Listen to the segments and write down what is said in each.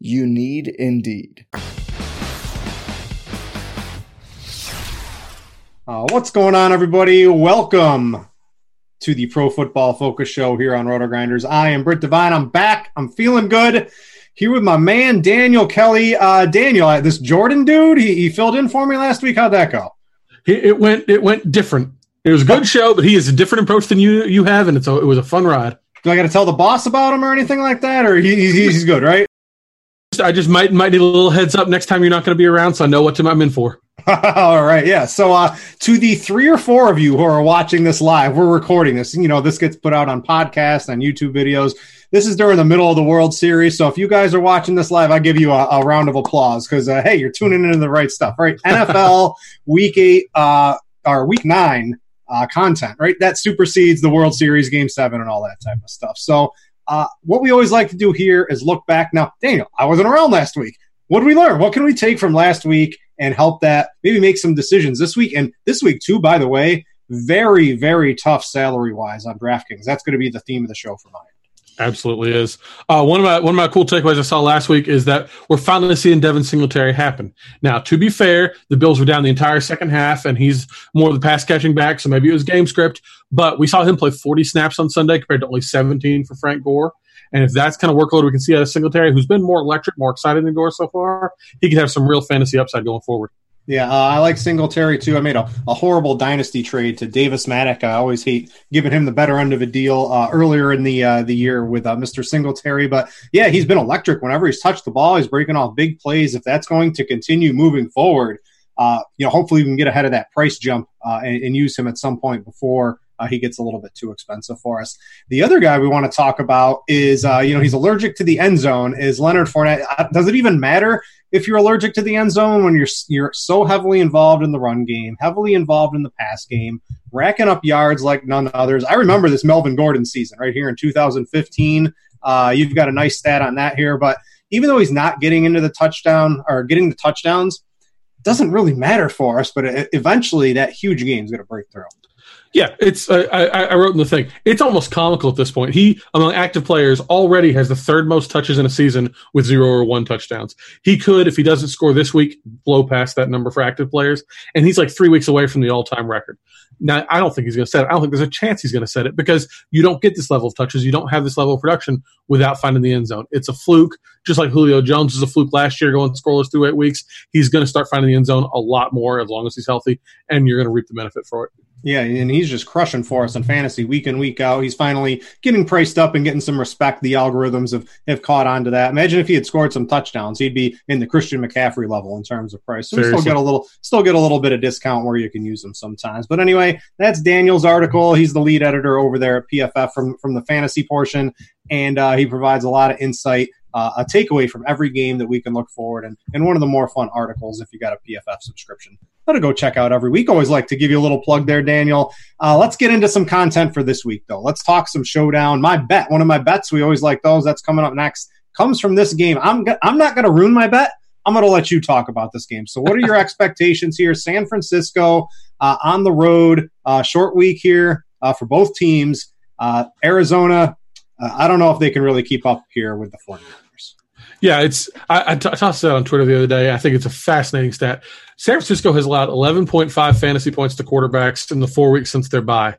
You need Indeed. Uh, what's going on, everybody? Welcome to the Pro Football Focus Show here on RotoGrinders. I am Brit Devine. I'm back. I'm feeling good. Here with my man Daniel Kelley. Uh, Daniel, uh, this Jordan dude, he, he, filled in for me last week. How'd that go? It went it went different. It was a good show, but he has a different approach than you you have, and it's a, it was a fun ride. Do I got to tell the boss about him or anything like that, or he, he's, he's good, right? I just might might need a little heads up next time you're not going to be around, so I know what to I'm in for. All right, yeah. So uh, to the three or four of you who are watching this live, we're recording this. You know, this gets put out on podcasts and YouTube videos. This is during the middle of the World Series, so if you guys are watching this live, I give you a, a round of applause because uh, hey, you're tuning into the right stuff, right? NFL Week Eight uh, or Week Nine uh, content, right? That supersedes the World Series Game Seven and all that type of stuff. So uh, what we always like to do here is look back. Now, Daniel, I wasn't around last week. What did we learn? What can we take from last week and help that maybe make some decisions this week? And this week, too, by the way, very, very tough salary wise on DraftKings. That's going to be the theme of the show for mine. Absolutely is. Uh, one of my one of my cool takeaways I saw last week is that we're finally seeing Devin Singletary happen. Now, to be fair, the Bills were down the entire second half, and he's more of the pass catching back, so maybe it was game script. But we saw him play 40 snaps on Sunday compared to only 17 for Frank Gore. And if that's kind of workload we can see out of Singletary, who's been more electric, more exciting than Gore so far, he could have some real fantasy upside going forward. Yeah, uh, I like Singletary too. I made a, a horrible dynasty trade to Davis Mattek. I always hate giving him the better end of a deal uh, earlier in the uh, the year with uh, Mr. Singletary, but yeah, he's been electric whenever he's touched the ball. He's breaking off big plays. If that's going to continue moving forward, uh, you know, hopefully we can get ahead of that price jump uh, and, and, use him at some point before uh, he gets a little bit too expensive for us. The other guy we want to talk about is, uh, you know, he's allergic to the end zone. Is Leonard Fournette? Uh, does it even matter if you're allergic to the end zone when you're you're so heavily involved in the run game, heavily involved in the pass game, racking up yards like none others? I remember this Melvin Gordon season right here in 2015. Uh, you've got a nice stat on that here, but even though he's not getting into the touchdown or getting the touchdowns, doesn't really matter for us. But eventually, that huge game is going to break through. Yeah, it's. Uh, I, I, wrote in the thing. It's almost comical at this point. He, among active players, already has the third most touches in a season with zero or one touchdowns. He could, if he doesn't score this week, blow past that number for active players, and he's like three weeks away from the all-time record. Now, I don't think he's going to set it. I don't think there's a chance he's going to set it because you don't get this level of touches. You don't have this level of production without finding the end zone. It's a fluke, just like Julio Jones was a fluke last year going scoreless through eight weeks. He's going to start finding the end zone a lot more as long as he's healthy, and you're going to reap the benefit for it. Yeah, and he's just crushing for us in fantasy week in, week out. He's finally getting priced up and getting some respect. The algorithms have, have caught on to that. Imagine if he had scored some touchdowns, he'd be in the Christian McCaffrey level in terms of price. So still get a little still get a little bit of discount where you can use them sometimes. But anyway, that's Daniel's article. He's the lead editor over there at PFF from from the fantasy portion, and uh, he provides a lot of insight uh, a takeaway from every game that we can look forward and, and one of the more fun articles if you got a PFF subscription. It go check out every week. Always like to give you a little plug there, Daniel. Uh, let's get into some content for this week, though. Let's talk some showdown. My bet, one of my bets, we always like those. That's coming up next. Comes from this game. I'm I'm not going to ruin my bet. I'm going to let you talk about this game. So, what are your expectations here? San Francisco uh, on the road, uh, short week here uh, for both teams. Uh, Arizona, uh, I don't know if they can really keep up here with the 49ers. Yeah, it's I, I, t- I tossed that on Twitter the other day. I think it's a fascinating stat. San Francisco has allowed 11.5 fantasy points to quarterbacks in the four weeks since their bye,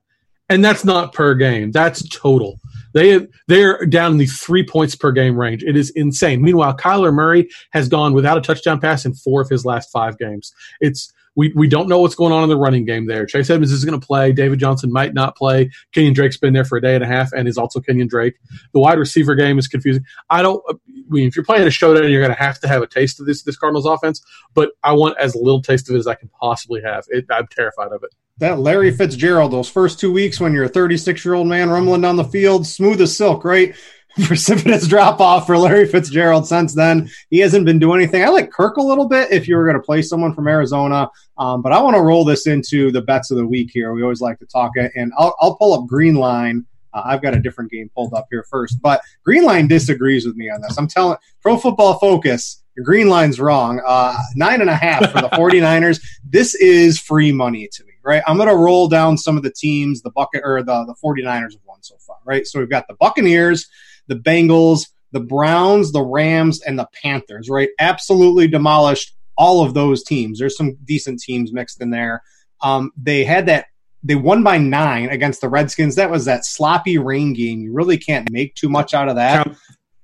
and that's not per game. That's total. They they're down in the three points per game range. It is insane. Meanwhile, Kyler Murray has gone without a touchdown pass in four of his last five games. It's we, we don't know what's going on in the running game there. Chase Edmonds is going to play. David Johnson might not play. Kenyon Drake's been there for a day and a half and is also Kenyon Drake. The wide receiver game is confusing. I don't. If you're playing a showdown, you're going to have to have a taste of this this Cardinals offense. But I want as little taste of it as I can possibly have. It, I'm terrified of it. That Larry Fitzgerald, those first two weeks when you're a 36 year old man rumbling down the field, smooth as silk, right? precipitous drop off for Larry Fitzgerald since then. He hasn't been doing anything. I like Kirk a little bit if you were going to play someone from Arizona, um, but I want to roll this into the bets of the week here. We always like to talk it, and I'll, I'll pull up Green Line. Uh, I've got a different game pulled up here first, but Green Line disagrees with me on this. I'm telling Pro Football Focus, your Green Line's wrong. Uh, nine and a half for the 49ers. This is free money to me, right? I'm going to roll down some of the teams the bucket or the, the 49ers have won so far, right? So we've got the Buccaneers the Bengals, the Browns, the Rams, and the Panthers, right? Absolutely demolished all of those teams. There's some decent teams mixed in there. Um, they had that, they won by nine against the Redskins. That was that sloppy rain game. You really can't make too much out of that. Count,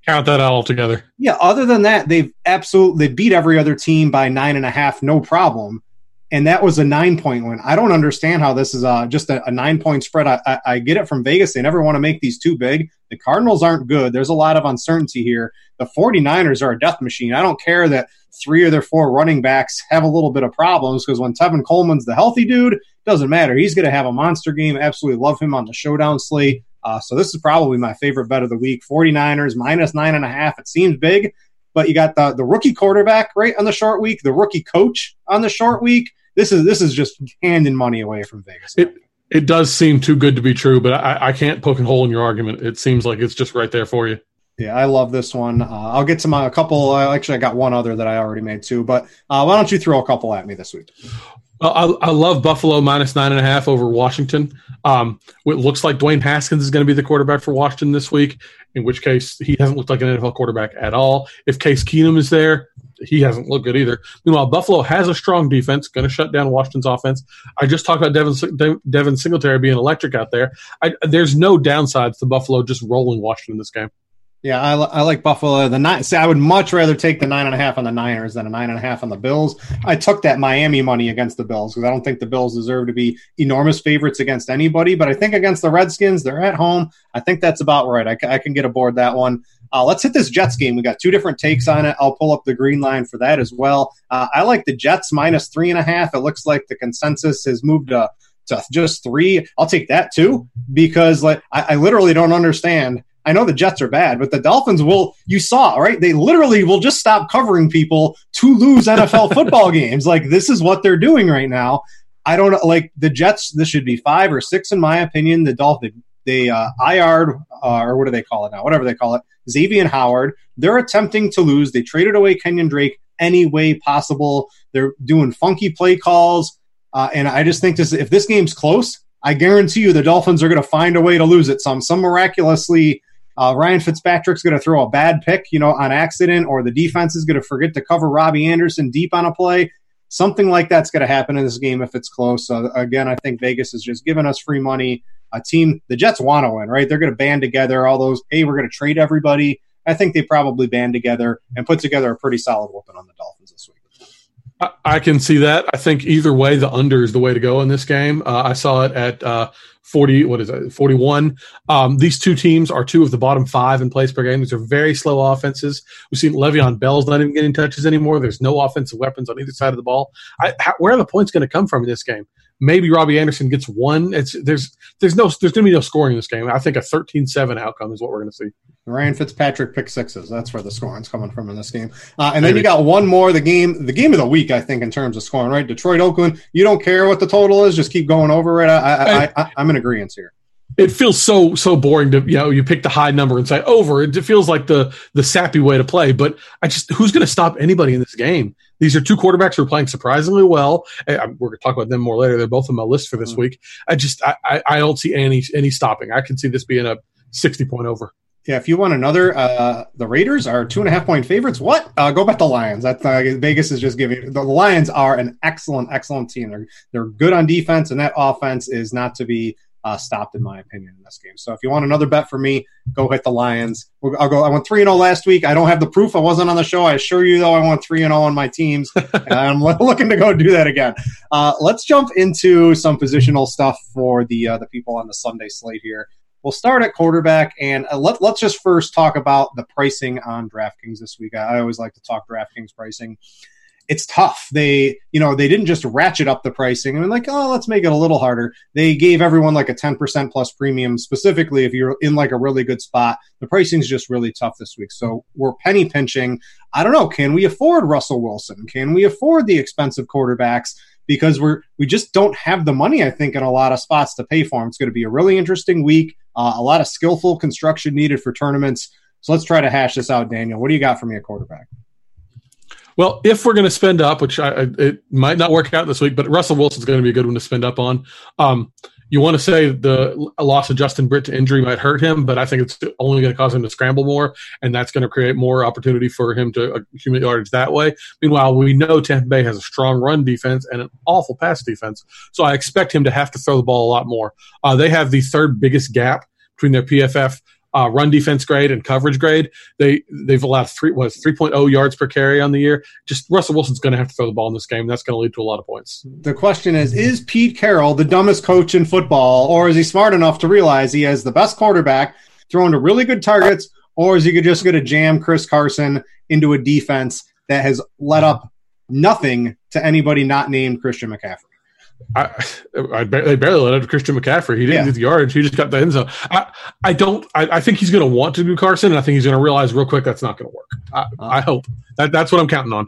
count that out altogether. Yeah, other than that, they've absolutely they beat every other team by nine and a half, no problem and that was a nine point win. I don't understand how this is uh, just a, a, nine point spread. I, I, I, get it from Vegas. They never want to make these too big. The Cardinals aren't good. There's a lot of uncertainty here. The 49ers are a death machine. I don't care that three of their four running backs have a little bit of problems because when Tevin Coleman's the healthy dude, doesn't matter. He's going to have a monster game. Absolutely love him on the showdown slate. Uh, so this is probably my favorite bet of the week. 49ers minus nine and a half. It seems big, but you got the, the rookie quarterback right on the short week, the rookie coach on the short week this is this is just handing money away from Vegas. It it does seem too good to be true, but I, I can't poke a hole in your argument. It seems like it's just right there for you. Yeah, I love this one. Uh, I'll get to my a couple. Uh, actually, I got one other that I already made too. But uh, why don't you throw a couple at me this week? Well, I, I love Buffalo minus nine and a half over Washington. Um, it looks like Dwayne Haskins is going to be the quarterback for Washington this week. In which case, he hasn't looked like an NFL quarterback at all. If Case Keenum is there, he hasn't looked good either. Meanwhile, Buffalo has a strong defense, going to shut down Washington's offense. I just talked about Devin, Devin Singletary being electric out there. I, there's no downsides to Buffalo just rolling Washington in this game. Yeah, I, I like Buffalo. The nine. See, I would much rather take the nine and a half on the Niners than a nine and a half on the Bills. I took that Miami money against the Bills because I don't think the Bills deserve to be enormous favorites against anybody. But I think against the Redskins, they're at home. I think that's about right. I, I can get aboard that one. Uh, let's hit this Jets game. We got two different takes on it. I'll pull up the green line for that as well. Uh, I like the Jets minus three and a half. It looks like the consensus has moved to, to just three. I'll take that too because like I, I literally don't understand. I know the Jets are bad, but the Dolphins will. You saw right? They literally will just stop covering people to lose NFL football games. Like this is what they're doing right now. I don't know. Like the Jets, this should be five or six in my opinion. The Dolphins they uh, IR uh, or what do they call it now? Whatever they call it, Xavier Howard. They're attempting to lose. They traded away Kenyon Drake any way possible. They're doing funky play calls, uh, and I just think this. If this game's close, I guarantee you the Dolphins are going to find a way to lose it. Some some miraculously. Uh, Ryan Fitzpatrick's going to throw a bad pick, you know, on accident, or the defense is going to forget to cover Robbie Anderson deep on a play something like that's going to happen in this game if it's close. So again, I think Vegas is just giving us free money a team the Jets want to win, right? They're going to band together all those. Hey, we're going to trade everybody. I think they probably band together and put together a pretty solid whooping on the Dolphins this week. I, can see that. I think either way, the under is the way to go in this game. Uh, I saw it at uh, 40, what is it, 41. Um, these two teams are two of the bottom five in plays per game. These are very slow offenses. We've seen Le'Veon Bell's not even getting touches anymore. There's no offensive weapons on either side of the ball. I, how, where are the points going to come from in this game? Maybe Robbie Anderson gets one. It's there's there's no there's going to be no scoring in this game. I think a 13-7 outcome is what we're going to see. Ryan Fitzpatrick pick sixes. That's where the scoring's coming from in this game. Uh, and then you got one more. The game the game of the week, I think, in terms of scoring. Right, Detroit Oakland. You don't care what the total is. Just keep going over it. I, I, I, I'm in agreement here it feels so so boring to you know you pick the high number and say over it feels like the the sappy way to play but i just who's going to stop anybody in this game these are two quarterbacks who are playing surprisingly well. We're going to talk about them more later. They're both on my list for this mm-hmm. week. I just I, I don't see any any stopping. I can see this being a sixty point over. Yeah, if you want another, uh, the Raiders are two and a half point favorites. What? Uh, go bet the Lions. That uh, Vegas is just giving. The Lions are an excellent, excellent team. They're they're good on defense, and that offense is not to be uh, stopped, in my opinion, in this game. So if you want another bet for me, go hit the Lions. I'll go. I went three and zero oh last week. I don't have the proof. I wasn't on the show. I assure you, though, I went three and zero oh on my teams. and I'm looking to go do that again. Uh, let's jump into some positional stuff for the uh, the people on the Sunday slate here. We'll start at quarterback, and uh, let, let's just first talk about the pricing on DraftKings this week. I always like to talk DraftKings pricing it's tough. They, you know, they didn't just ratchet up the pricing I and mean, like, oh, let's make it a little harder. They gave everyone like a 10% plus premium, specifically if you're in like a really good spot. The pricing's just really tough this week. So we're penny pinching. I don't know. Can we afford Russell Wilson? Can we afford the expensive quarterbacks? Because we're we just don't have the money, I think, in a lot of spots to pay for them. It's going to be a really interesting week. Uh, a lot of skillful construction needed for tournaments. So let's try to hash this out, Daniel. What do you got for me at quarterback? Well, if we're going to spend up, which I, it might not work out this week, but Russell Wilson's going to be a good one to spend up on. Um, you want to say the loss of Justin Britt to injury might hurt him, but I think it's only going to cause him to scramble more, and that's going to create more opportunity for him to accumulate yards that way. Meanwhile, we know Tampa Bay has a strong run defense and an awful pass defense, so I expect him to have to throw the ball a lot more. Uh, they have the third biggest gap between their PFF uh, run defense grade and coverage grade. They they've allowed three was three oh yards per carry on the year. Just Russell Wilson's going to have to throw the ball in this game. That's going to lead to a lot of points. The question is: Is Pete Carroll the dumbest coach in football, or is he smart enough to realize he has the best quarterback throwing to really good targets, or is he just going to jam Chris Carson into a defense that has let up nothing to anybody not named Christian McCaffrey? I, I they barely let up Christian McCaffrey. He didn't yeah. get the yardage. He just got the end zone. I, I don't. I, I think he's going to want to do Carson, and I think he's going to realize real quick that's not going to work. I, uh, I, hope that that's what I'm counting on.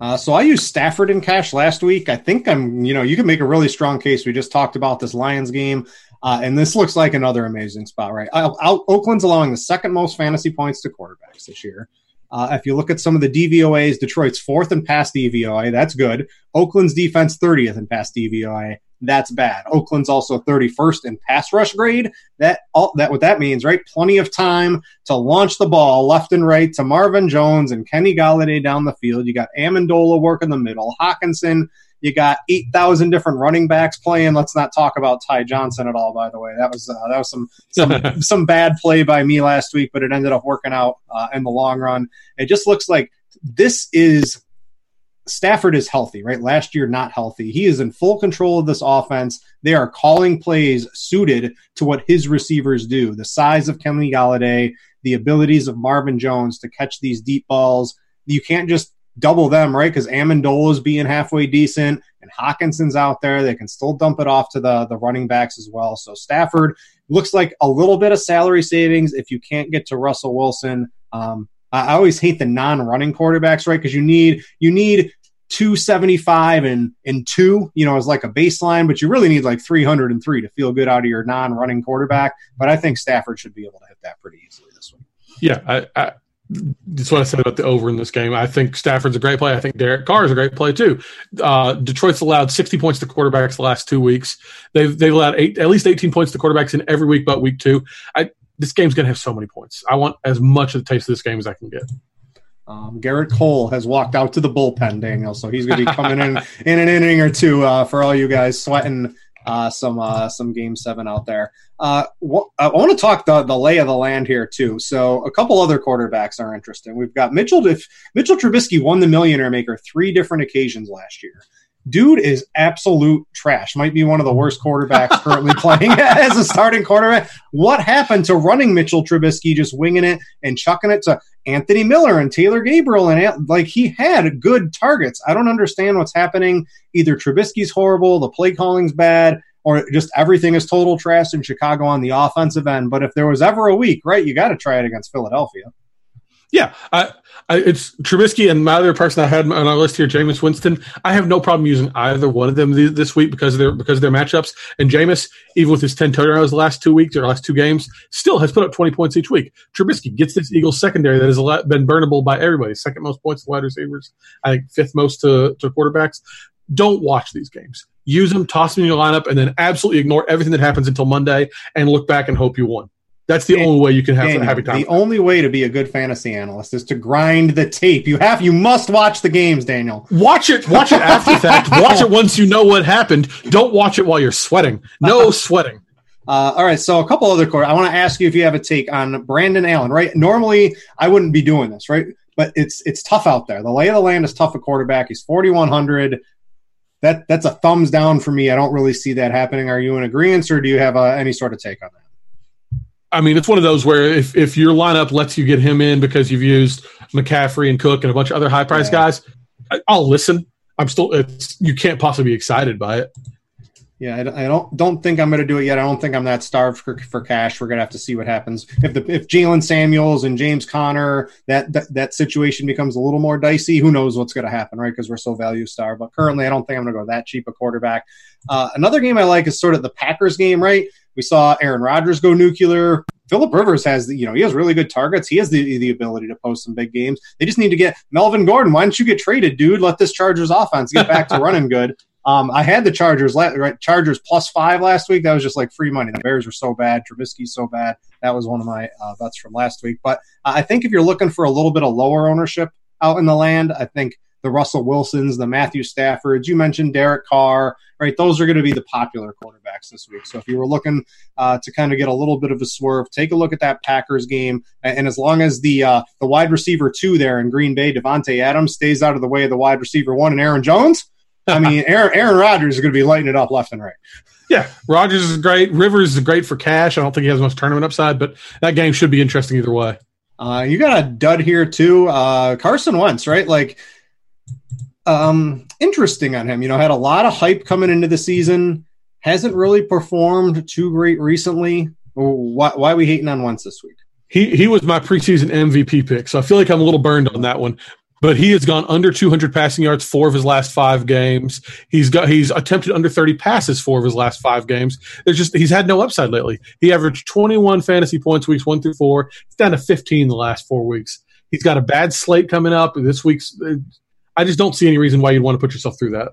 Uh, so I used Stafford in cash last week. I think I'm. You know, you can make a really strong case. We just talked about this Lions game, uh, and this looks like another amazing spot. Right, Oakland's allowing the second most fantasy points to quarterbacks this year. Uh, if you look at some of the DVOAs, Detroit's fourth in pass DVOA. That's good. Oakland's defense 30th in pass DVOA. That's bad. Oakland's also 31st in pass rush grade. That all that what that means, right? Plenty of time to launch the ball left and right to Marvin Jones and Kenny Golladay down the field. You got Amendola working the middle. Hockenson you got eight thousand different running backs playing. Let's not talk about Ty Johnson at all. By the way, that was uh, that was some some some bad play by me last week, but it ended up working out uh, in the long run. It just looks like this is Stafford is healthy, right? Last year, not healthy. He is in full control of this offense. They are calling plays suited to what his receivers do. The size of Kenny Golladay, the abilities of Marvin Jones to catch these deep balls. You can't just double them, right? Because Amendola's being halfway decent and Hockenson's out there. They can still dump it off to the, the running backs as well. So Stafford looks like a little bit of salary savings if you can't get to Russell Wilson. Um, I always hate the non-running quarterbacks, right? Because you need you need 275 and and two, you know, as like a baseline, but you really need like 303 to feel good out of your non-running quarterback. But I think Stafford should be able to hit that pretty easily this week. Yeah, I, I that's what I said about the over in this game. I think Stafford's a great play. I think Derek Carr is a great play too. Uh, Detroit's allowed 60 points to quarterbacks the last two weeks. They've they've allowed eight, at least 18 points to quarterbacks in every week but week two. I, this game's going to have so many points. I want as much of the taste of this game as I can get. Um, Gerrit Cole has walked out to the bullpen, Daniel, so he's going to be coming in in an inning or two uh, for all you guys sweating uh, some uh, some game seven out there. Uh, wh- I want to talk the, the lay of the land here too. So a couple other quarterbacks are interesting. We've got Mitchell. If Mitchell Trubisky won the Millionaire Maker three different occasions last year, dude is absolute trash. Might be one of the worst quarterbacks currently playing as a starting quarterback. What happened to running Mitchell Trubisky, just winging it and chucking it to Anthony Miller and Taylor Gabriel? And like he had good targets. I don't understand what's happening. Either Trubisky's horrible, the play calling's bad, or just everything is total trash in Chicago on the offensive end. But if there was ever a week, right, you got to try it against Philadelphia. Yeah, I, I, it's Trubisky and my other person I had on our list here, Jameis Winston. I have no problem using either one of them this week because of their because of their matchups. And Jameis, even with his ten touchdowns the last two weeks or last two games, still has put up twenty points each week. Trubisky gets this Eagles secondary that has been burnable by everybody. Second most points to wide receivers, I think fifth most to, to quarterbacks. Don't watch these games. Use them, toss them in your lineup, and then absolutely ignore everything that happens until Monday and look back and hope you won. That's the only way you can have Daniel, a happy time. The only way to be a good fantasy analyst is to grind the tape. You have, you must watch the games, Daniel. Watch it, watch it after fact. Watch it once you know what happened. Don't watch it while you're sweating. No sweating. Uh, all right, so a couple other core. I want to ask you if you have a take on Brandon Allen. Right, normally I wouldn't be doing this, right? But it's it's tough out there. The lay of the land is tough at quarterback. He's forty one hundred. That that's a thumbs down for me. I don't really see that happening. Are you in agreement, or do you have uh, any sort of take on that? I mean, it's one of those where if, if your lineup lets you get him in because you've used McCaffrey and Cook and a bunch of other high price yeah. guys, I, will listen. I'm still, it's you can't possibly be excited by it. Yeah, I, I, don't don't think I'm going to do it yet. I don't think I'm that starved for, for cash. We're going to have to see what happens if the if Jaylen Samuels and James Conner that, that that situation becomes a little more dicey. Who knows what's going to happen, right? Because we're so value starved. But currently, I don't think I'm going to go that cheap a quarterback. Uh, another game I like is sort of the Packers game, right? We saw Aaron Rodgers go nuclear. Philip Rivers has the, you know, he has really good targets. He has the the ability to post some big games. They just need to get Melvin Gordon. Why don't you get traded, dude? Let this Chargers offense get back to running good. Um, I had the Chargers, right? Chargers plus five last week. That was just like free money. The Bears were so bad. Trubisky's so bad. That was one of my uh, bets from last week. But uh, I think if you're looking for a little bit of lower ownership out in the land, I think the Russell Wilsons, the Matthew Staffords, you mentioned Derek Carr, right? Those are going to be the popular quarterbacks this week. So if you were looking uh, to kind of get a little bit of a swerve, take a look at that Packers game. And as long as the uh, the wide receiver two there in Green Bay, Davante Adams, stays out of the way of the wide receiver one and Aaron Jones – I mean, Aaron, Aaron Rodgers is going to be lighting it up left and right. Yeah, Rodgers is great. Rivers is great for cash. I don't think he has much tournament upside, but that game should be interesting either way. Uh, you got a dud here too, uh, Carson Wentz, right? Like, um, interesting on him. You know, had a lot of hype coming into the season. Hasn't really performed too great recently. Why, why are we hating on Wentz this week? He he was my preseason MVP pick, so I feel like I'm a little burned on that one but he has gone under 200 passing yards four of his last five games. He's got he's attempted under 30 passes four of his last five games. There's just he's had no upside lately. He averaged 21 fantasy points weeks one through four. He's down to 15 the last four weeks. He's got a bad slate coming up this week's. I just don't see any reason why you'd want to put yourself through that.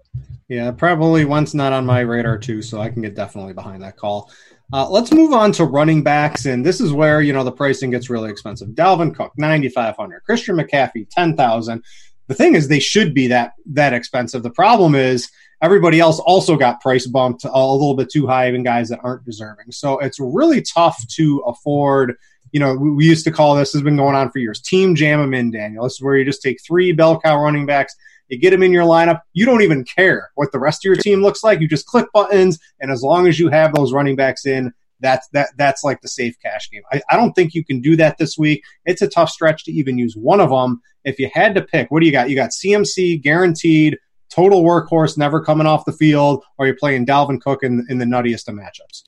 Yeah, probably Wentz not on my radar too, so I can get definitely behind that call. Uh, let's move on to running backs, and this is where you know the pricing gets really expensive. Dalvin Cook, ninety five hundred. Christian McCaffrey, ten thousand. The thing is, they should be that that expensive. The problem is everybody else also got price bumped a little bit too high, even guys that aren't deserving. So it's really tough to afford. You know, we, we used to call this has been going on for years. Team jam them in, Daniel. This is where you just take three bell cow running backs you get them in your lineup. You don't even care what the rest of your team looks like. You just click buttons, and as long as you have those running backs in, that's that that's like the safe cash game. I, I don't think you can do that this week. It's a tough stretch to even use one of them. If you had to pick, what do you got? You got CMC guaranteed, total workhorse, never coming off the field, or you're playing Dalvin Cook in, in the nuttiest of matchups.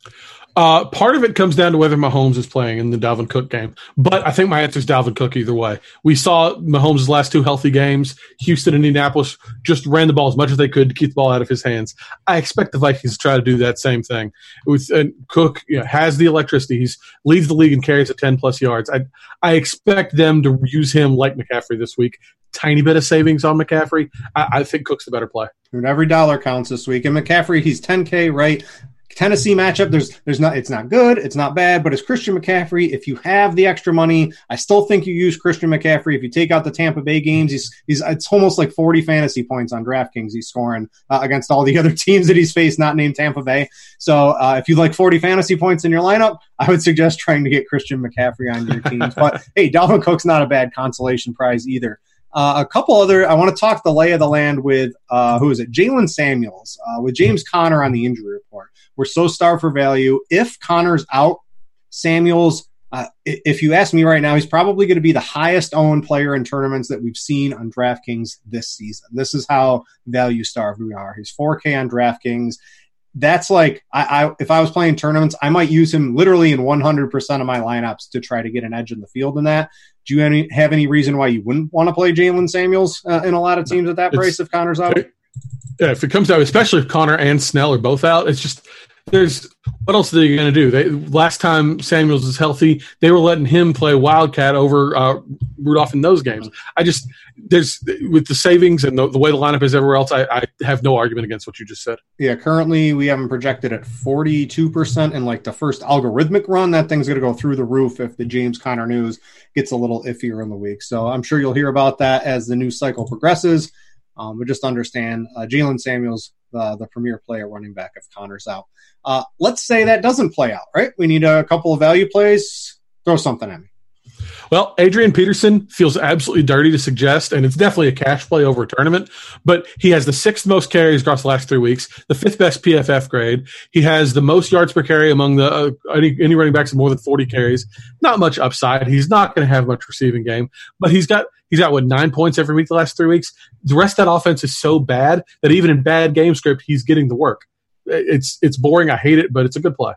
Uh, part of it comes down to whether Mahomes is playing in the Dalvin Cook game, but I think my answer is Dalvin Cook either way. We saw Mahomes' last two healthy games. Houston, and Indianapolis just ran the ball as much as they could to keep the ball out of his hands. I expect the Vikings to try to do that same thing. With Cook you know, has the electricity. He leads the league and carries at ten plus yards. I I expect them to use him like McCaffrey this week. Tiny bit of savings on McCaffrey. I, I think Cook's the better play. And every dollar counts this week. And McCaffrey, he's 10K, right? Tennessee matchup, there's there's not it's not good, it's not bad, but it's Christian McCaffrey. If you have the extra money, I still think you use Christian McCaffrey. If you take out the Tampa Bay games, he's he's it's almost like 40 fantasy points on DraftKings he's scoring uh, against all the other teams that he's faced, not named Tampa Bay. So uh, if you like 40 fantasy points in your lineup, I would suggest trying to get Christian McCaffrey on your teams. but hey, Dalvin Cook's not a bad consolation prize either. Uh, a couple other, I want to talk the lay of the land with uh, who is it? Jaylen Samuels uh, with James Conner on the injury report. We're so starved for value. If Conner's out, Samuels, uh, if you ask me right now, he's probably going to be the highest owned player in tournaments that we've seen on DraftKings this season. This is how value starved we are. He's 4K on DraftKings. That's like I, I if I was playing tournaments, I might use him literally in 100% of my lineups to try to get an edge in the field in that. Do you any, have any reason why you wouldn't want to play Jaylen Samuels uh, in a lot of teams at that it's, price if Conner's out? Yeah, if it comes out, especially if Conner and Snell are both out, it's just there's what else are they going to do? They last time Samuels was healthy, they were letting him play Wildcat over uh, Rudolph in those games. I just there's with the savings and the, the way the lineup is everywhere else. I, I, have no argument against what you just said. Yeah, currently we have them projected at 42 percent, and like the first algorithmic run, that thing's going to go through the roof if the James Conner news gets a little iffier in the week. So I'm sure you'll hear about that as the news cycle progresses. Um, but just understand uh, Jaylen Samuels the, the premier player running back if Conner's out. Uh, let's say that doesn't play out, right? We need a couple of value plays. Throw something at me. Well, Adrian Peterson feels absolutely dirty to suggest, and it's definitely a cash play over a tournament. But he has the sixth most carries across the last three weeks, the fifth best PFF grade. He has the most yards per carry among the uh, any, any running backs more than forty carries. Not much upside. He's not going to have much receiving game, but he's got he's got what nine points every week the last three weeks. The rest of that offense is so bad that even in bad game script, he's getting the work. It's it's boring. I hate it, but it's a good play.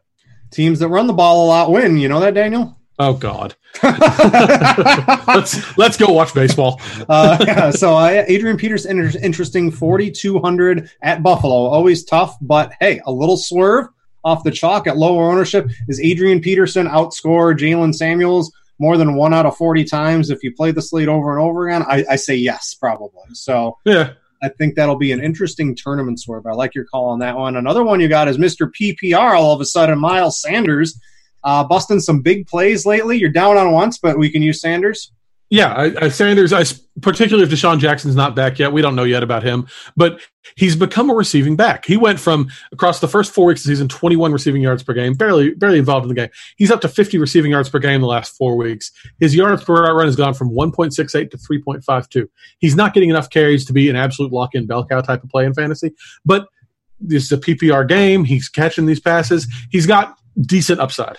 Teams that run the ball a lot win. You know that, Daniel. Oh God. let's let's go watch baseball. uh, yeah, so uh, Adrian Peters, interesting, forty two hundred at Buffalo. Always tough, but hey, a little swerve off the chalk at lower ownership. Is Adrian Peterson outscore Jaylen Samuels more than one out of forty times if you play the slate over and over again? I, I say yes, probably. So yeah. I think that'll be an interesting tournament swerve. I like your call on that one. Another one you got is Mr. PPR. All of a sudden, Miles Sanders uh, busting some big plays lately. You're down on Wentz, but we can use Sanders. Yeah, I, I, Sanders, I, particularly if DeSean Jackson's not back yet, we don't know yet about him, but he's become a receiving back. He went from across the first four weeks of the season, 21 receiving yards per game, barely barely involved in the game. He's up to 50 receiving yards per game the last four weeks. His yards per run has gone from 1.68 to 3.52. He's not getting enough carries to be an absolute lock-in bell cow type of play in fantasy, but this is a PPR game. He's catching these passes. He's got decent upside.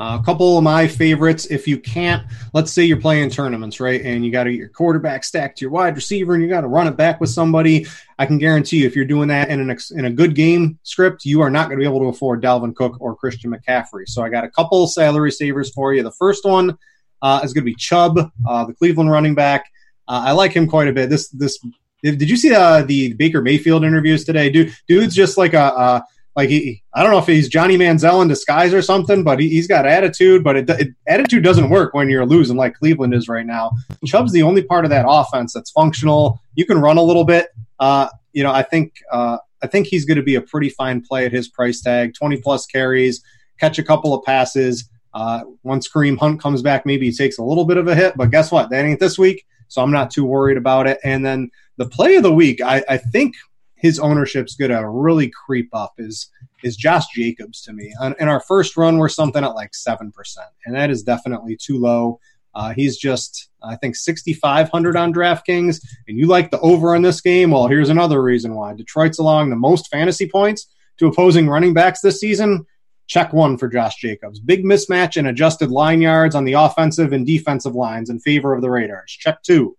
A couple of my favorites, if you can't, let's say you're playing tournaments, right? And you got to get your quarterback stacked to your wide receiver and you got to run it back with somebody. I can guarantee you, if you're doing that in, an ex- in a good game script, you are not going to be able to afford Dalvin Cook or Christian McCaffrey. So I got a couple salary savers for you. The first one uh, is going to be Chubb, uh, the Cleveland running back. Uh, I like him quite a bit. This, this, did you see the Baker Mayfield interviews today? Dude, dude's just like a, a like he, I don't know if he's Johnny Manziel in disguise or something, but he, has got attitude. But it, it, attitude doesn't work when you're losing like Cleveland is right now. Chubb's the only part of that offense that's functional. You can run a little bit. Uh, you know, I think uh, I think he's going to be a pretty fine play at his price tag. Twenty plus carries, catch a couple of passes. Uh, once Kareem Hunt comes back, maybe he takes a little bit of a hit, but guess what? That ain't this week, so I'm not too worried about it. And then the play of the week, I, I think his ownership's going to really creep up is is Josh Jacobs to me. In our first run, we're something at like seven percent, and that is definitely too low. Uh, he's just, I think, 6,500 on DraftKings, and you like the over in this game. Well, here's another reason why Detroit's along the most fantasy points to opposing running backs this season. Check one for Josh Jacobs. Big mismatch in adjusted line yards on the offensive and defensive lines in favor of the Raiders. Check two.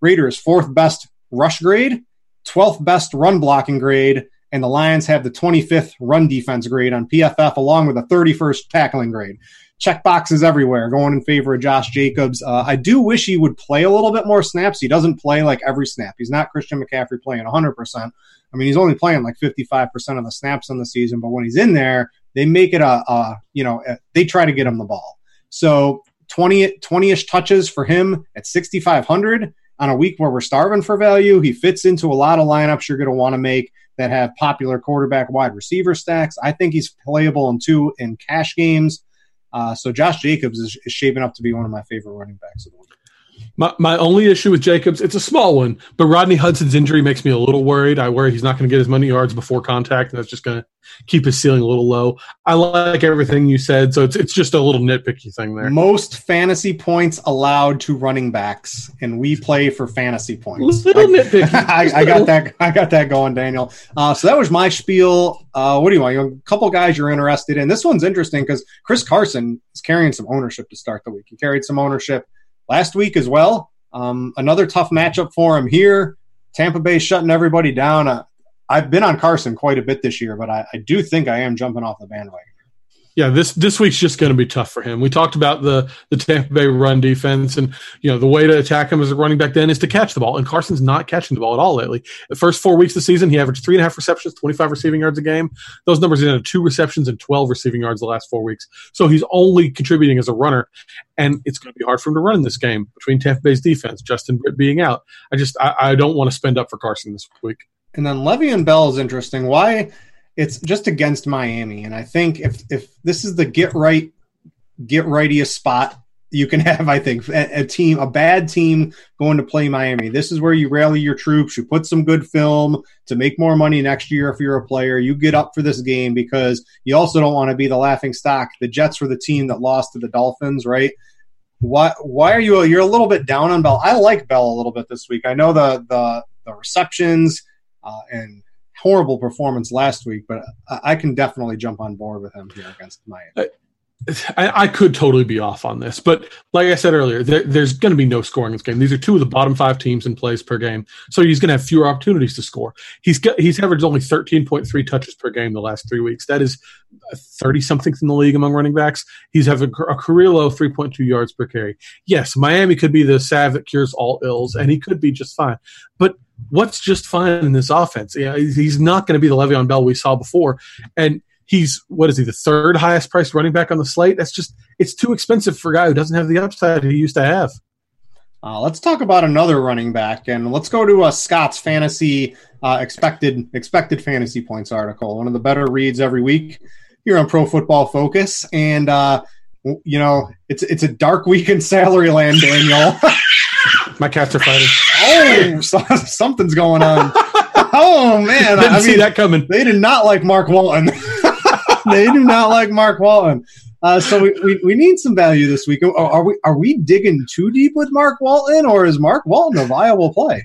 Raiders fourth best rush grade 12th best run blocking grade, and the Lions have the 25th run defense grade on PFF, along with the 31st tackling grade. Check boxes everywhere going in favor of Josh Jacobs. Uh, I do wish he would play a little bit more snaps. He doesn't play like every snap. He's not Christian McCaffrey playing 100%. I mean, he's only playing like 55% of the snaps in the season, but when he's in there, they make it a, a you know, a, they try to get him the ball. So 20 20ish touches for him at 6500 on a week where we're starving for value. He fits into a lot of lineups you're going to want to make that have popular quarterback wide receiver stacks. I think he's playable in two in cash games. Uh, so Josh Jacobs is, is shaping up to be one of my favorite running backs of the week. My, my only issue with Jacobs, it's a small one, but Rodney Hudson's injury makes me a little worried. I worry he's not going to get as many yards before contact, and that's just going to keep his ceiling a little low. I like everything you said, so it's it's just a little nitpicky thing there. Most fantasy points allowed to running backs, and we play for fantasy points. Little I, nitpicky. I, I, got that. I got that going, Daniel. Uh, so that was my spiel. Uh, what do you want? You know, a couple guys you're interested in. This one's interesting because Chris Carson is carrying some ownership to start the week. He carried some ownership last week as well. Um, another tough matchup for him here. Tampa Bay shutting everybody down. Uh, I've been on Carson quite a bit this year, but I, I do think I am jumping off the bandwagon yeah, this this week's just going to be tough for him. We talked about the the Tampa Bay run defense, and you know the way to attack him as a running back then is to catch the ball. And Carson's not catching the ball at all lately. The first four weeks of the season, he averaged three and a half receptions, twenty five receiving yards a game. Those numbers are two receptions and twelve receiving yards the last four weeks. So he's only contributing as a runner, and it's going to be hard for him to run in this game between Tampa Bay's defense, Justin Britt being out. I just I, I don't want to spend up for Carson this week. And then Le'Veon Bell is interesting. Why? It's just against Miami, and I think if if this is the get right, get rightiest spot you can have, I think, a, a, team, a bad team going to play Miami. This is where you rally your troops. You put some good film to make more money next year if you're a player. You get up for this game because you also don't want to be the laughing stock. The Jets were the team that lost to the Dolphins, right? Why? Why are you? You're a little bit down on Bell. I like Bell a little bit this week. I know the the the receptions uh, and horrible performance last week, but I, can definitely jump on board with him here against Miami. I, I, could totally be off on this, but like I said earlier, there, there's going to be no scoring in this game. These are two of the bottom five teams in plays per game, so he's going to have fewer opportunities to score. He's got, he's averaged only 13.3 touches per game the last three weeks. That is 30 something in the league among running backs. He's having a career low 3.2 yards per carry. Yes, Miami could be the salve that cures all ills, and he could be just fine. But what's just fine in this offense? He's not going to be the Le'Veon Bell we saw before, and he's what is he the third highest priced running back on the slate? That's just it's too expensive for a guy who doesn't have the upside he used to have. Uh, let's talk about another running back and let's go to uh, scott's fantasy uh, expected expected fantasy points article one of the better reads every week here on pro football focus. And uh, you know it's it's a dark week in salary land daniel. My cats are fighting oh something's going on oh man didn't I see mean, that coming they did not like mark walton they do not like Mark Walton. Uh, so we, we, we, need some value this week. Are, are, we are we digging too deep with Mark Walton, or is Mark Walton a viable play?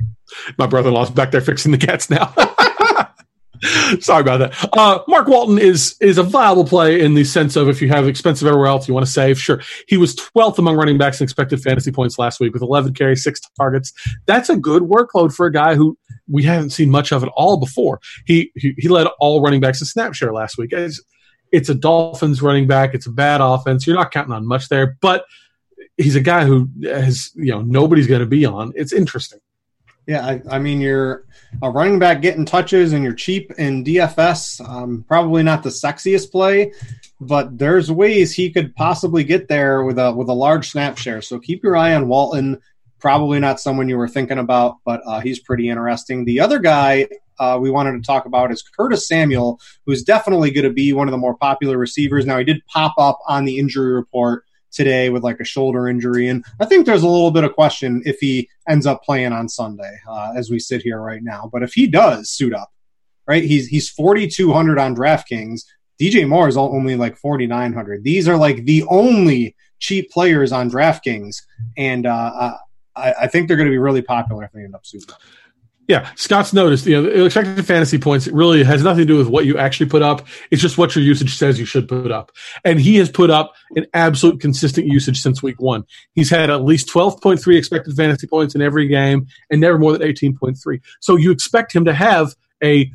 My brother-in-law's back there fixing the cats now. Sorry about that. Uh, Mark Walton is is a viable play in the sense of if you have expensive everywhere else you want to save. Sure, he was 12th among running backs in expected fantasy points last week with 11 carries, six targets. That's a good workload for a guy who we haven't seen much of at all before. He he, he led all running backs in snap share last week. It's, it's a Dolphins running back. It's a bad offense. You're not counting on much there, but he's a guy who has, you know, nobody's going to be on. It's interesting. Yeah, I, I, mean, you're a running back getting touches and you're cheap in DFS. Um, probably not the sexiest play, but there's ways he could possibly get there with a with a large snap share. So keep your eye on Walton. Probably not someone you were thinking about, but uh, he's pretty interesting. The other guy uh, we wanted to talk about is Curtis Samuel, who's definitely going to be one of the more popular receivers. Now, he did pop up on the injury report today with like a shoulder injury, and I think there's a little bit of question if he ends up playing on Sunday uh, as we sit here right now. But if he does suit up, right, he's he's 4,200 on DraftKings. DJ Moore is only like 4,900. These are like the only cheap players on DraftKings, and uh, uh I, I think they're going to be really popular if they end up suiting up. Yeah, Scott's noticed. You know, expected fantasy points really has nothing to do with what you actually put up. It's just what your usage says you should put up. And he has put up an absolute consistent usage since week one. He's had at least twelve point three expected fantasy points in every game, and never more than eighteen point three. So you expect him to have a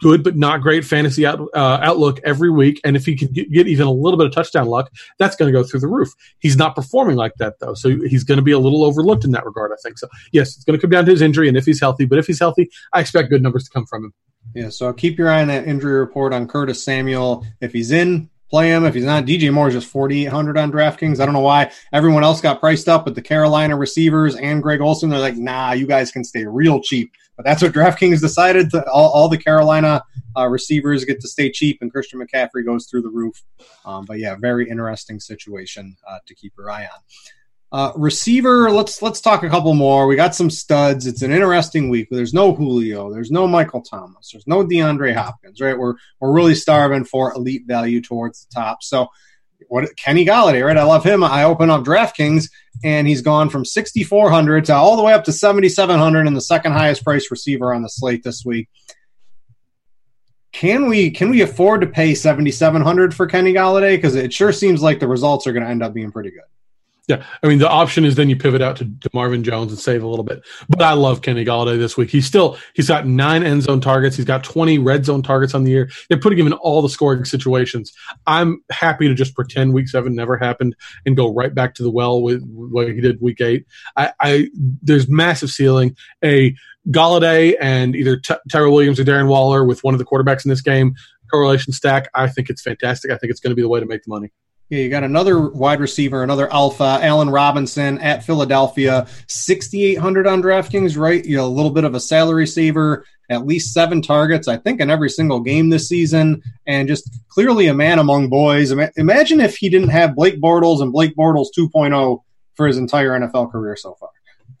good but not great fantasy out, uh, outlook every week. And if he can get, get, even a little bit of touchdown luck, that's going to go through the roof. He's not performing like that though, so he's going to be a little overlooked in that regard. I think so. Yes, it's going to come down to his injury and if he's healthy. But if he's healthy, I expect good numbers to come from him. Yeah, so keep your eye on that injury report on Curtis Samuel. If he's in, play him. If he's not, DJ Moore is just 4,800 on DraftKings. I don't know why everyone else got priced up, but the Carolina receivers and Greg Olsen, they're like, nah, you guys can stay real cheap. But that's what DraftKings decided. To, all, all the Carolina uh, receivers get to stay cheap, and Christian McCaffrey goes through the roof. Um, but yeah, very interesting situation uh, to keep your eye on. Uh, receiver, let's let's talk a couple more. We got some studs. It's an interesting week. There's no Julio. There's no Michael Thomas. There's no DeAndre Hopkins. Right? We're we're really starving for elite value towards the top. So, what Kenny Golladay? Right? I love him. I open up DraftKings, and he's gone from 6,400 to all the way up to 7,700, and the second highest price receiver on the slate this week. Can we can we afford to pay 7,700 for Kenny Golladay? Because it sure seems like the results are going to end up being pretty good. Yeah, I mean the option is then you pivot out to, to, Marvin Jones and save a little bit. But I love Kenny Golladay this week. He's still he's got nine end zone targets. He's got twenty red zone targets on the year. They're putting him in all the scoring situations. I'm happy to just pretend week seven never happened and go right back to the well with what he did week eight. I, I there's massive ceiling. A Golladay and either T- Tyrell Williams or Darren Waller with one of the quarterbacks in this game correlation stack. I think it's fantastic. I think it's going to be the way to make the money. You got another wide receiver, another alpha, Allen Robinson at Philadelphia, 6,800 on DraftKings, right? You know, a little bit of a salary saver, at least seven targets, I think, in every single game this season, and just clearly a man among boys. Imagine if he didn't have Blake Bortles and Blake Bortles 2.0 for his entire NFL career so far.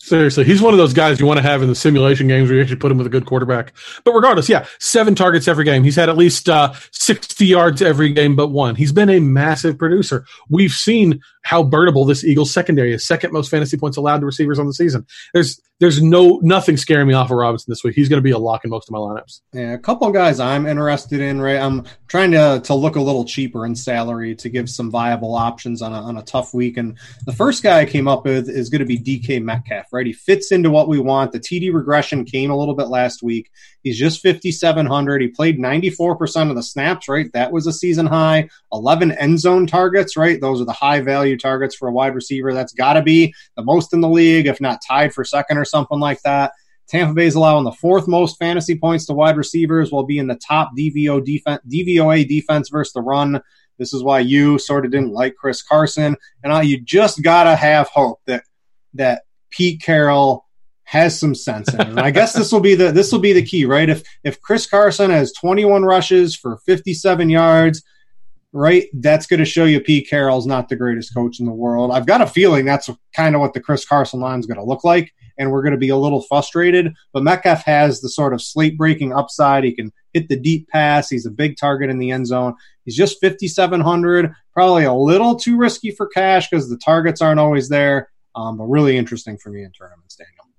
Seriously, he's one of those guys you want to have in the simulation games where you actually put him with a good quarterback. But regardless, yeah, seven targets every game. He's had at least uh, 60 yards every game but one. He's been a massive producer. We've seen how birdable this Eagles secondary is. Second most fantasy points allowed to receivers on the season. There's there's no nothing scaring me off of Robinson this week. He's going to be a lock in most of my lineups. Yeah, a couple guys I'm interested in. Right, I'm trying to to look a little cheaper in salary to give some viable options on a on a tough week. And the first guy I came up with is going to be DK Metcalf. Right, he fits into what we want. The TD regression came a little bit last week. He's just 5,700. He played 94% of the snaps. Right, that was a season high. 11 end zone targets. Right, those are the high value targets for a wide receiver. That's got to be the most in the league, if not tied for second or something like that. Tampa Bay's allowing the fourth most fantasy points to wide receivers while being the top DVO defense, DVOA defense versus the run. This is why you sort of didn't like Chris Carson, and you just gotta have hope that that Pete Carroll has some sense in it. And I guess this will be the this will be the key, right? If if Chris Carson has 21 rushes for 57 yards, right? That's going to show you Pete Carroll's not the greatest coach in the world. I've got a feeling that's kind of what the Chris Carson line is going to look like, and we're going to be a little frustrated. But Metcalf has the sort of slate breaking upside. He can hit the deep pass. He's a big target in the end zone. He's just 5,700, probably a little too risky for cash because the targets aren't always there, um, but really interesting for me in tournaments, Daniel.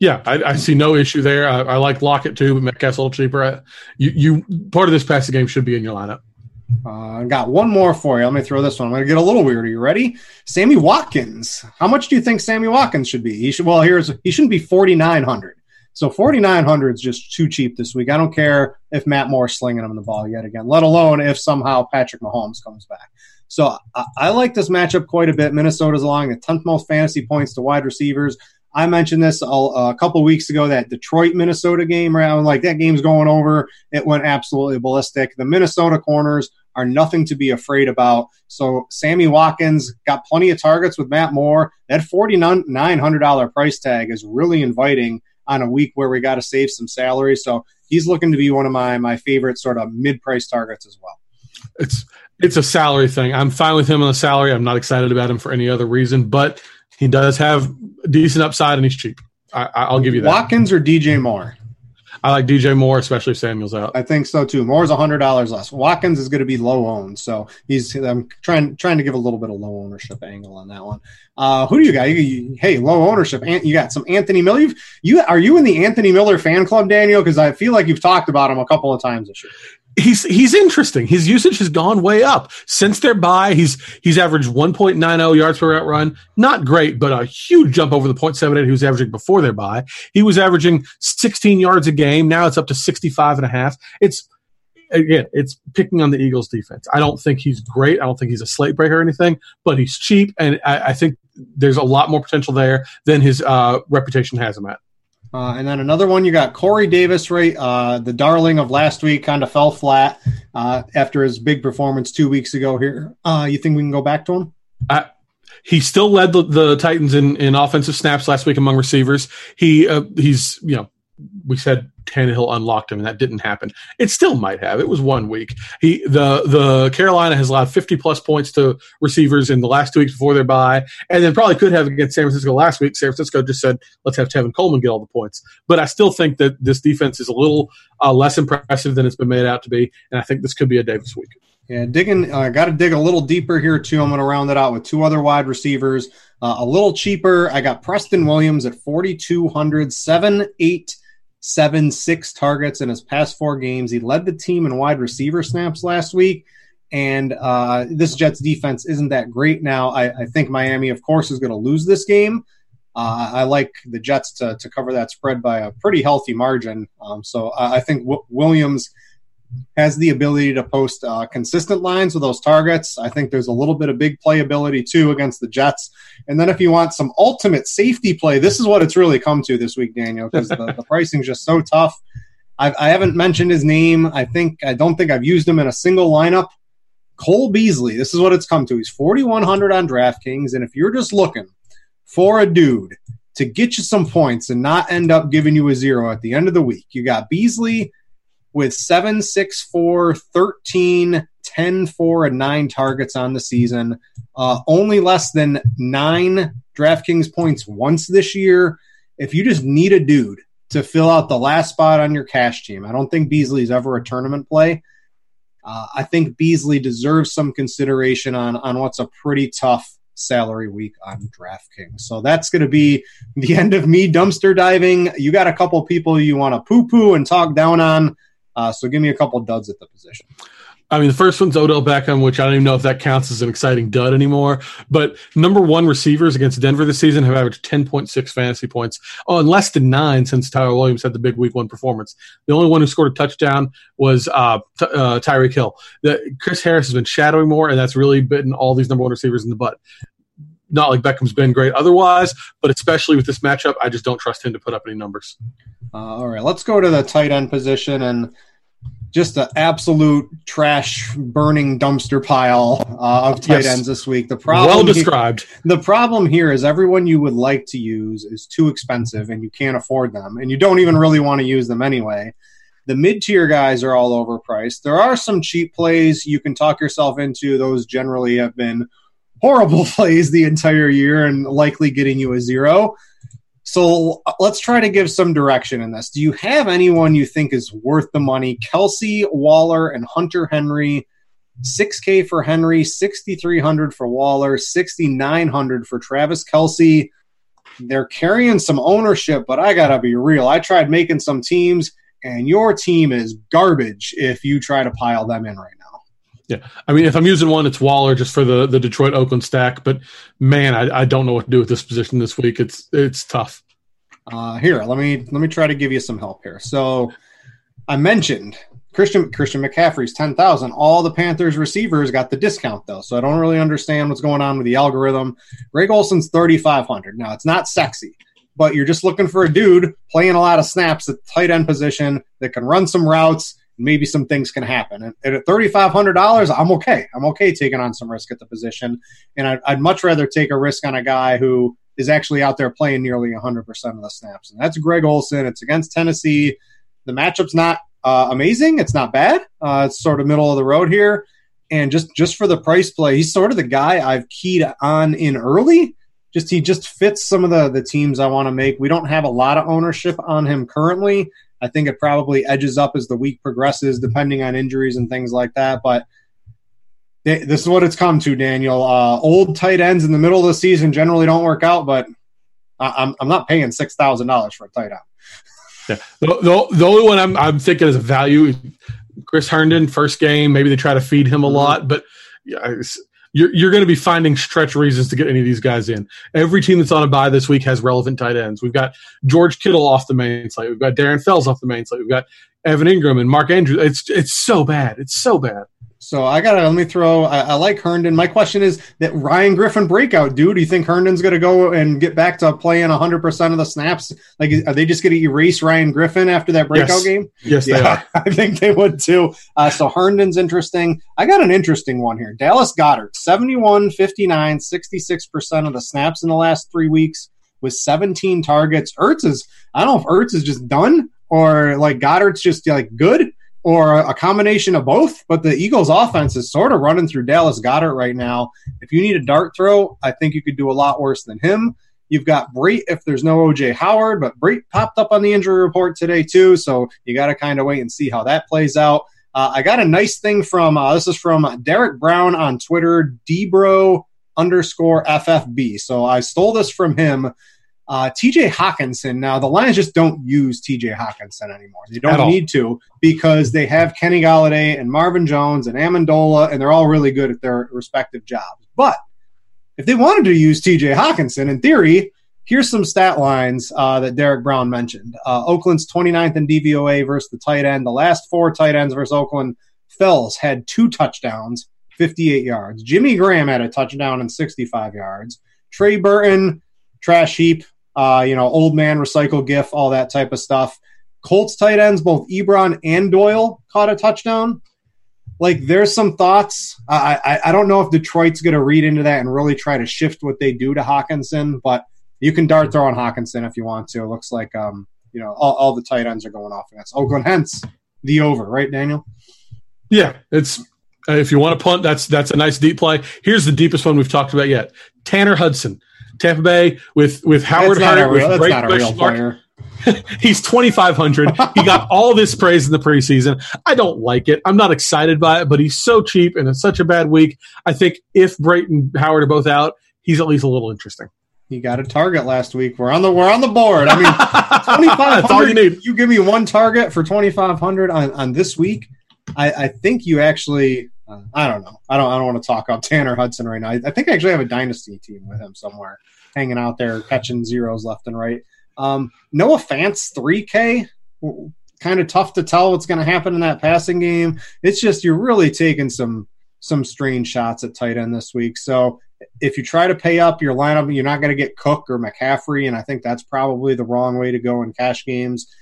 Yeah, I, I, see no issue there. I, I, like Lockett too, but Metcalf's a little cheaper. I, you, you part of this passing game should be in your lineup. Uh, got one more for you. Let me throw this one. I'm going to get a little weird. Are you ready? Sammy Watkins. How much do you think Sammy Watkins should be? He should. Well, here's he shouldn't be 4,900. So 4,900 is just too cheap this week. I don't care if Matt Moore's slinging him the ball yet again, let alone if somehow Patrick Mahomes comes back. So I, I like this matchup quite a bit. Minnesota's allowing the 10th most fantasy points to wide receivers. I mentioned this a, couple weeks ago that Detroit Minnesota game. Right, I'm like that game's going over. It went absolutely ballistic. The Minnesota corners are nothing to be afraid about. So Sammy Watkins got plenty of targets with Matt Moore. That forty nine hundred dollar price tag is really inviting on a week where we got to save some salary. So he's looking to be one of my my favorite sort of mid price targets as well. It's it's a salary thing. I'm fine with him on the salary. I'm not excited about him for any other reason, but he does have decent upside and he's cheap. I, will give you that. Watkins or DJ Moore? I like DJ Moore, especially if Samuel's out. I think so too. Moore's hundred dollars less. Watkins is going to be low owned, so he's. I'm trying trying to give a little bit of low ownership angle on that one. Uh, who do you got? You, you, hey, low ownership. You got some Anthony Miller. You've, you are you in the Anthony Miller fan club, Daniel? Because I feel like you've talked about him a couple of times this year he's he's interesting. His usage has gone way up since their bye. He's he's averaged 1.90 yards per route run. Not great, but a huge jump over the 0.78 he was averaging before their bye. He was averaging 16 yards a game. Now it's up to 65 and a half. It's again, it's picking on the Eagles defense. I don't think he's great. I don't think he's a slate breaker or anything, but he's cheap, and I, I think there's a lot more potential there than his uh, reputation has him at. Uh, and then another one, you got Corey Davis, right? Uh, the darling of last week kind of fell flat uh, after his big performance two weeks ago here. Uh, you think we can go back to him? he still led the, the Titans in, in offensive snaps last week among receivers. He uh, he's you know we said Tannehill unlocked him, and that didn't happen. It still might have. It was one week. He the the Carolina has allowed 50 plus points to receivers in the last two weeks before their bye, and then probably could have against San Francisco last week. San Francisco just said, "Let's have Tevin Coleman get all the points." But I still think that this defense is a little uh, less impressive than it's been made out to be, and I think this could be a Davis week. Yeah, digging. I uh, got to dig a little deeper here too. I'm going to round it out with two other wide receivers, uh, a little cheaper. I got Preston Williams at 4,200, seven eight seven, six targets in his past four games. He led the team in wide receiver snaps last week. And uh, this Jets defense isn't that great now. I, I think Miami, of course, is going to lose this game. Uh, I like the Jets to, to cover that spread by a pretty healthy margin. Um, so I, I think w- Williams has the ability to post uh, consistent lines with those targets. I think there's a little bit of big playability too against the Jets. And then if you want some ultimate safety play, this is what it's really come to this week, Daniel, because the, the pricing's just so tough. I've, I have not mentioned his name. I think I don't think I've used him in a single lineup. Cole Beasley. This is what it's come to. He's 4100 on DraftKings, and if you're just looking for a dude to get you some points and not end up giving you a zero at the end of the week, you got Beasley with 7, 6, 4, 13, 10, 4, and 9 targets on the season. Uh, only less than nine DraftKings points once this year. If you just need a dude to fill out the last spot on your cash team, I don't think Beasley's ever a tournament play. Uh, I think Beasley deserves some consideration on on what's a pretty tough salary week on DraftKings. So that's going to be the end of me dumpster diving. You got a couple people you want to poo poo and talk down on. Uh, so give me a couple duds at the position. I mean, the first one's Odell Beckham, which I don't even know if that counts as an exciting dud anymore. But number one receivers against Denver this season have averaged 10.6 fantasy points. Oh, less than nine since Tyrell Williams had the big week one performance. The only one who scored a touchdown was uh, t- uh, Tyreek Hill. The, Chris Harris has been shadowing more, and that's really bitten all these number one receivers in the butt. Not like Beckham's been great otherwise, but especially with this matchup, I just don't trust him to put up any numbers. Uh, all right, let's go to the tight end position and just an absolute trash burning dumpster pile uh, of tight yes. ends this week. The problem well described. Here, the problem here is everyone you would like to use is too expensive and you can't afford them, and you don't even really want to use them anyway. The mid tier guys are all overpriced. There are some cheap plays you can talk yourself into. Those generally have been horrible plays the entire year and likely getting you a zero. So uh, let's try to give some direction in this. Do you have anyone you think is worth the money? Kelce, Waller, and Hunter Henry. 6K for Henry, 6,300 for Waller, 6,900 for Travis Kelce. They're carrying some ownership, but I got to be real. I tried making some teams, and your team is garbage if you try to pile them in right now. Yeah, I mean, if I'm using one, it's Waller just for the the Detroit Oakland stack. But man, I, I don't know what to do with this position this week. It's it's tough. Uh, here, let me let me try to give you some help here. So, I mentioned Christian Christian McCaffrey's ten thousand. All the Panthers receivers got the discount though, so I don't really understand what's going on with the algorithm. Greg Olsen's thirty five hundred. Now it's not sexy, but you're just looking for a dude playing a lot of snaps at tight end position that can run some routes maybe some things can happen. And, at $3,500, I'm okay. I'm okay taking on some risk at the position. And I'd, I'd, much rather take a risk on a guy who is actually out there playing nearly 100% of the snaps. And that's Greg Olsen. It's against Tennessee. The matchup's not uh, amazing. It's not bad. Uh, it's sort of middle of the road here. And just, just for the price play, he's sort of the guy I've keyed on in early. Just he just fits some of the the teams I want to make. We don't have a lot of ownership on him currently, I think it probably edges up as the week progresses, depending on injuries and things like that. But this is what it's come to, Daniel. Uh, old tight ends in the middle of the season generally don't work out, but I'm I'm not paying six thousand dollars for a tight end. Yeah, the, the, the, only one I'm I'm thinking is a value. Chris Herndon, first game, maybe they try to feed him a mm-hmm. lot, but yeah, you're, you're going to be finding stretch reasons to get any of these guys in. Every team that's on a bye this week has relevant tight ends. We've got George Kittle off the main slate. We've got Darren Fells off the main slate. We've got Evan Engram and Mark Andrews. It's it's so bad. It's so bad. So I gotta let me throw. I, I, like Herndon. My question is that Ryan Griffin breakout, dude. Do you think Herndon's gonna go and get back to playing 100 percent of the snaps? Like, are they just gonna erase Ryan Griffin after that breakout yes. game? Yes, yeah, I think they would too. Uh, so Herndon's interesting. I got an interesting one here. Dallas Goedert, 71, 59, 66 percent of the snaps in the last three weeks with 17 targets. Ertz is. I don't know if Ertz is just done or like Goedert's just like good or a combination of both. But the Eagles' offense is sort of running through Dallas Goedert right now. If you need a dart throw, I think you could do a lot worse than him. You've got Brate if there's no OJ Howard, but Brate popped up on the injury report today too, so you got to kind of wait and see how that plays out. Uh, I got a nice thing from uh, this is from Derek Brown on Twitter, Debro underscore FFB. So I stole this from him. Uh, TJ Hockenson, Now, the Lions just don't use TJ Hockenson anymore. They don't need to because they have Kenny Golladay and Marvin Jones and Amendola, and they're all really good at their respective jobs. But if they wanted to use TJ Hockenson, in theory, here's some stat lines uh, that Derek Brown mentioned. Uh, Oakland's 29th in DVOA versus the tight end. The last four tight ends versus Oakland, Fells had two touchdowns, 58 yards. Jimmy Graham had a touchdown and 65 yards. Trey Burton, trash heap, uh, you know, old man recycle gif, all that type of stuff. Colts tight ends, both Ebron and Doyle caught a touchdown. Like, there's some thoughts. I, I, I don't know if Detroit's going to read into that and really try to shift what they do to Hockenson, but you can dart throw on Hockenson if you want to. It looks like, um, you know, all, all the tight ends are going off against Oakland. Hence, the over, right, Daniel? Yeah, it's if you want to punt, that's that's a nice deep play. Here's the deepest one we've talked about yet: Tanner Hudson, Tampa Bay with with Howard a real, with that's great not a real player. He's 2,500. he got all this praise in the preseason. I don't like it. I'm not excited by it, but he's so cheap and it's such a bad week. I think if Brate and Howard are both out, he's at least a little interesting. He got a target last week. We're on the we're on the board. I mean, twenty five That's all you need. You give me one target for twenty five hundred on on this week. I, I think you actually. Uh, I don't know. I don't. I don't want to talk about Tanner Hudson right now. I, I think I actually have a dynasty team with him somewhere, hanging out there catching zeros left and right. Um, Noah Fant's three K. Kind of tough to tell what's going to happen in that passing game. It's just you're really taking some some strange shots at tight end this week. So if you try to pay up your lineup, you're not going to get Cook or McCaffrey, and I think that's probably the wrong way to go in cash games.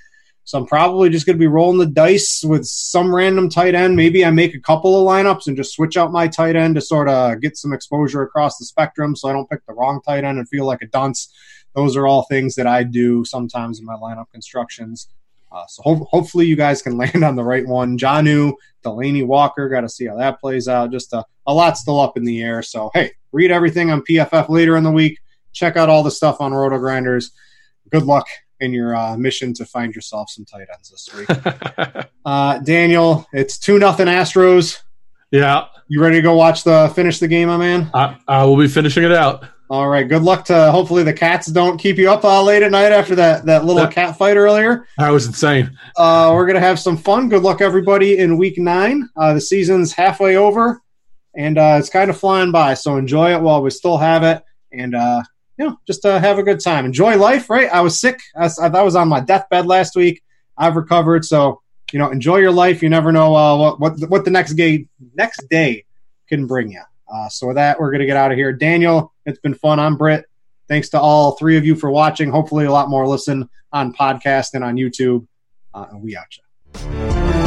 So I'm probably just going to be rolling the dice with some random tight end. Maybe I make a couple of lineups and just switch out my tight end to sort of get some exposure across the spectrum, so I don't pick the wrong tight end and feel like a dunce. Those are all things that I do sometimes in my lineup constructions. Uh, so ho- hopefully you guys can land on the right one. Jonnu, Delanie Walker, got to see how that plays out. Just a, a lot still up in the air. So hey, read everything on PFF later in the week. Check out all the stuff on RotoGrinders. Good luck in your uh, mission to find yourself some tight ends this week. uh, Daniel, it's two nothing Astros. yeah, You ready to go watch the finish the game, my man? I, I will be finishing it out. All right. Good luck to. Hopefully the cats don't keep you up uh, late at night after that that little Yeah. cat fight earlier. That was insane. Uh, we're gonna have some fun. Good luck, everybody, in week nine. Uh, the season's halfway over, and uh, it's kind of flying by. So enjoy it while we still have it, and uh, you know, just uh, have a good time. Enjoy life. Right? I was sick. I I was on my deathbed last week. I've recovered, so you know, enjoy your life. You never know uh, what what what the next day next day can bring you. Uh, so with that, we're gonna get out of here. Daniel, it's been fun. I'm Brit. Thanks to all three of you for watching. Hopefully, a lot more listen on podcast and on YouTube. Uh, and we out.